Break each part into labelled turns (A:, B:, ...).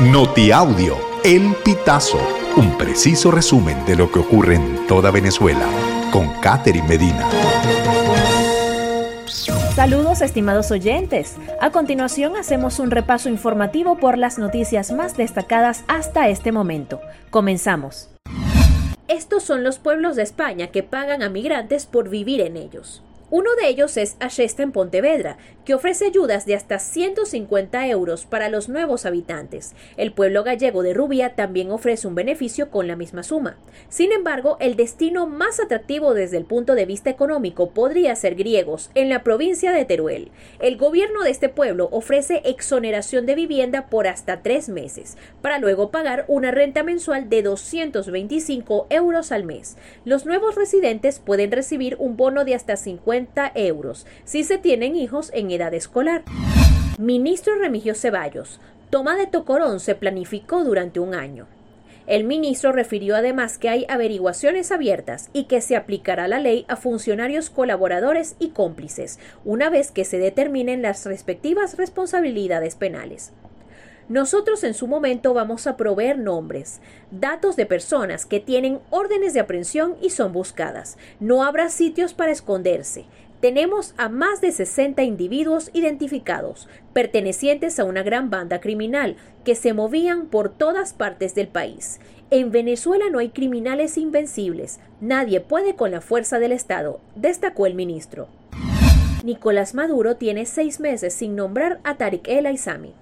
A: Notiaudio, El Pitazo, un preciso resumen de lo que ocurre en toda Venezuela, con Catherine Medina.
B: Saludos estimados oyentes. A continuación hacemos un repaso informativo por las noticias más destacadas hasta este momento. Comenzamos. Estos son los pueblos de España que pagan a migrantes por vivir en ellos. Uno de ellos es Ashesta en Pontevedra, que ofrece ayudas de hasta 150 euros para los nuevos habitantes. El pueblo gallego de Rubia también ofrece un beneficio con la misma suma. Sin embargo, el destino más atractivo desde el punto de vista económico podría ser Griegos, en la provincia de Teruel. El gobierno de este pueblo ofrece exoneración de vivienda por hasta tres meses, para luego pagar una renta mensual de 225 euros al mes. Los nuevos residentes pueden recibir un bono de hasta 50 euros si se tienen hijos en edad escolar. Ministro Remigio Ceballos. Toma de Tocorón se planificó durante un año. El ministro refirió además que hay averiguaciones abiertas y que se aplicará la ley a funcionarios colaboradores y cómplices, una vez que se determinen las respectivas responsabilidades penales. Nosotros en su momento vamos a proveer nombres, datos de personas que tienen órdenes de aprehensión y son buscadas. No habrá sitios para esconderse. Tenemos a más de 60 individuos identificados, pertenecientes a una gran banda criminal, que se movían por todas partes del país. En Venezuela no hay criminales invencibles. Nadie puede con la fuerza del Estado, destacó el ministro. Nicolás Maduro tiene seis meses sin nombrar a Tariq El Aizami.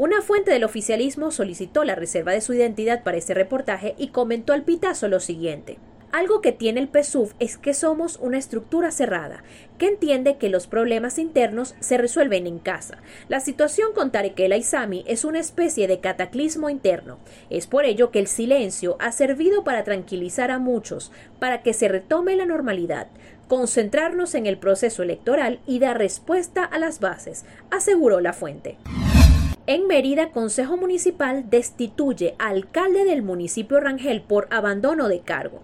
B: Una fuente del oficialismo solicitó la reserva de su identidad para este reportaje y comentó al pitazo lo siguiente. Algo que tiene el PSUV es que somos una estructura cerrada, que entiende que los problemas internos se resuelven en casa. La situación con Tarek El Aizami es una especie de cataclismo interno. Es por ello que el silencio ha servido para tranquilizar a muchos, para que se retome la normalidad, concentrarnos en el proceso electoral y dar respuesta a las bases, aseguró la fuente. En Mérida, Consejo Municipal destituye alcalde del municipio Rangel por abandono de cargo.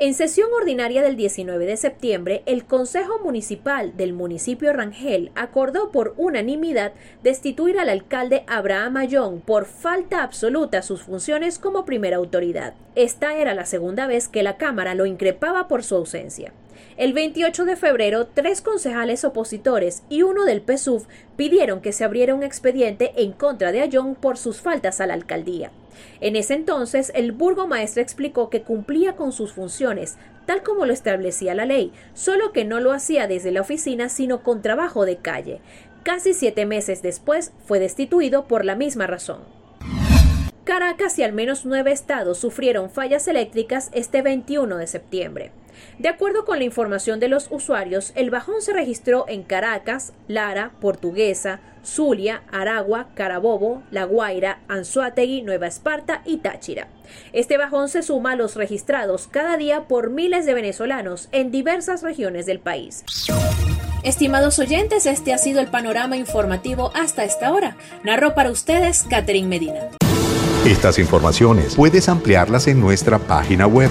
B: En sesión ordinaria del 19 de septiembre, el Consejo Municipal del municipio Rangel acordó por unanimidad destituir al alcalde Abraham Ayón por falta absoluta a sus funciones como primera autoridad. Esta era la segunda vez que la Cámara lo increpaba por su ausencia. El 28 de febrero, tres concejales opositores y uno del PSUV pidieron que se abriera un expediente en contra de Ayón por sus faltas a la alcaldía. En ese entonces, el burgomaestre explicó que cumplía con sus funciones, tal como lo establecía la ley, solo que no lo hacía desde la oficina, sino con trabajo de calle. Casi siete meses después, fue destituido por la misma razón. Caracas y al menos nueve estados sufrieron fallas eléctricas este 21 de septiembre. De acuerdo con la información de los usuarios, el bajón se registró en Caracas, Lara, Portuguesa, Zulia, Aragua, Carabobo, La Guaira, Anzuategui, Nueva Esparta y Táchira. Este bajón se suma a los registrados cada día por miles de venezolanos en diversas regiones del país. Estimados oyentes, este ha sido el panorama informativo hasta esta hora. Narro para ustedes Catherine Medina.
A: Estas informaciones puedes ampliarlas en nuestra página web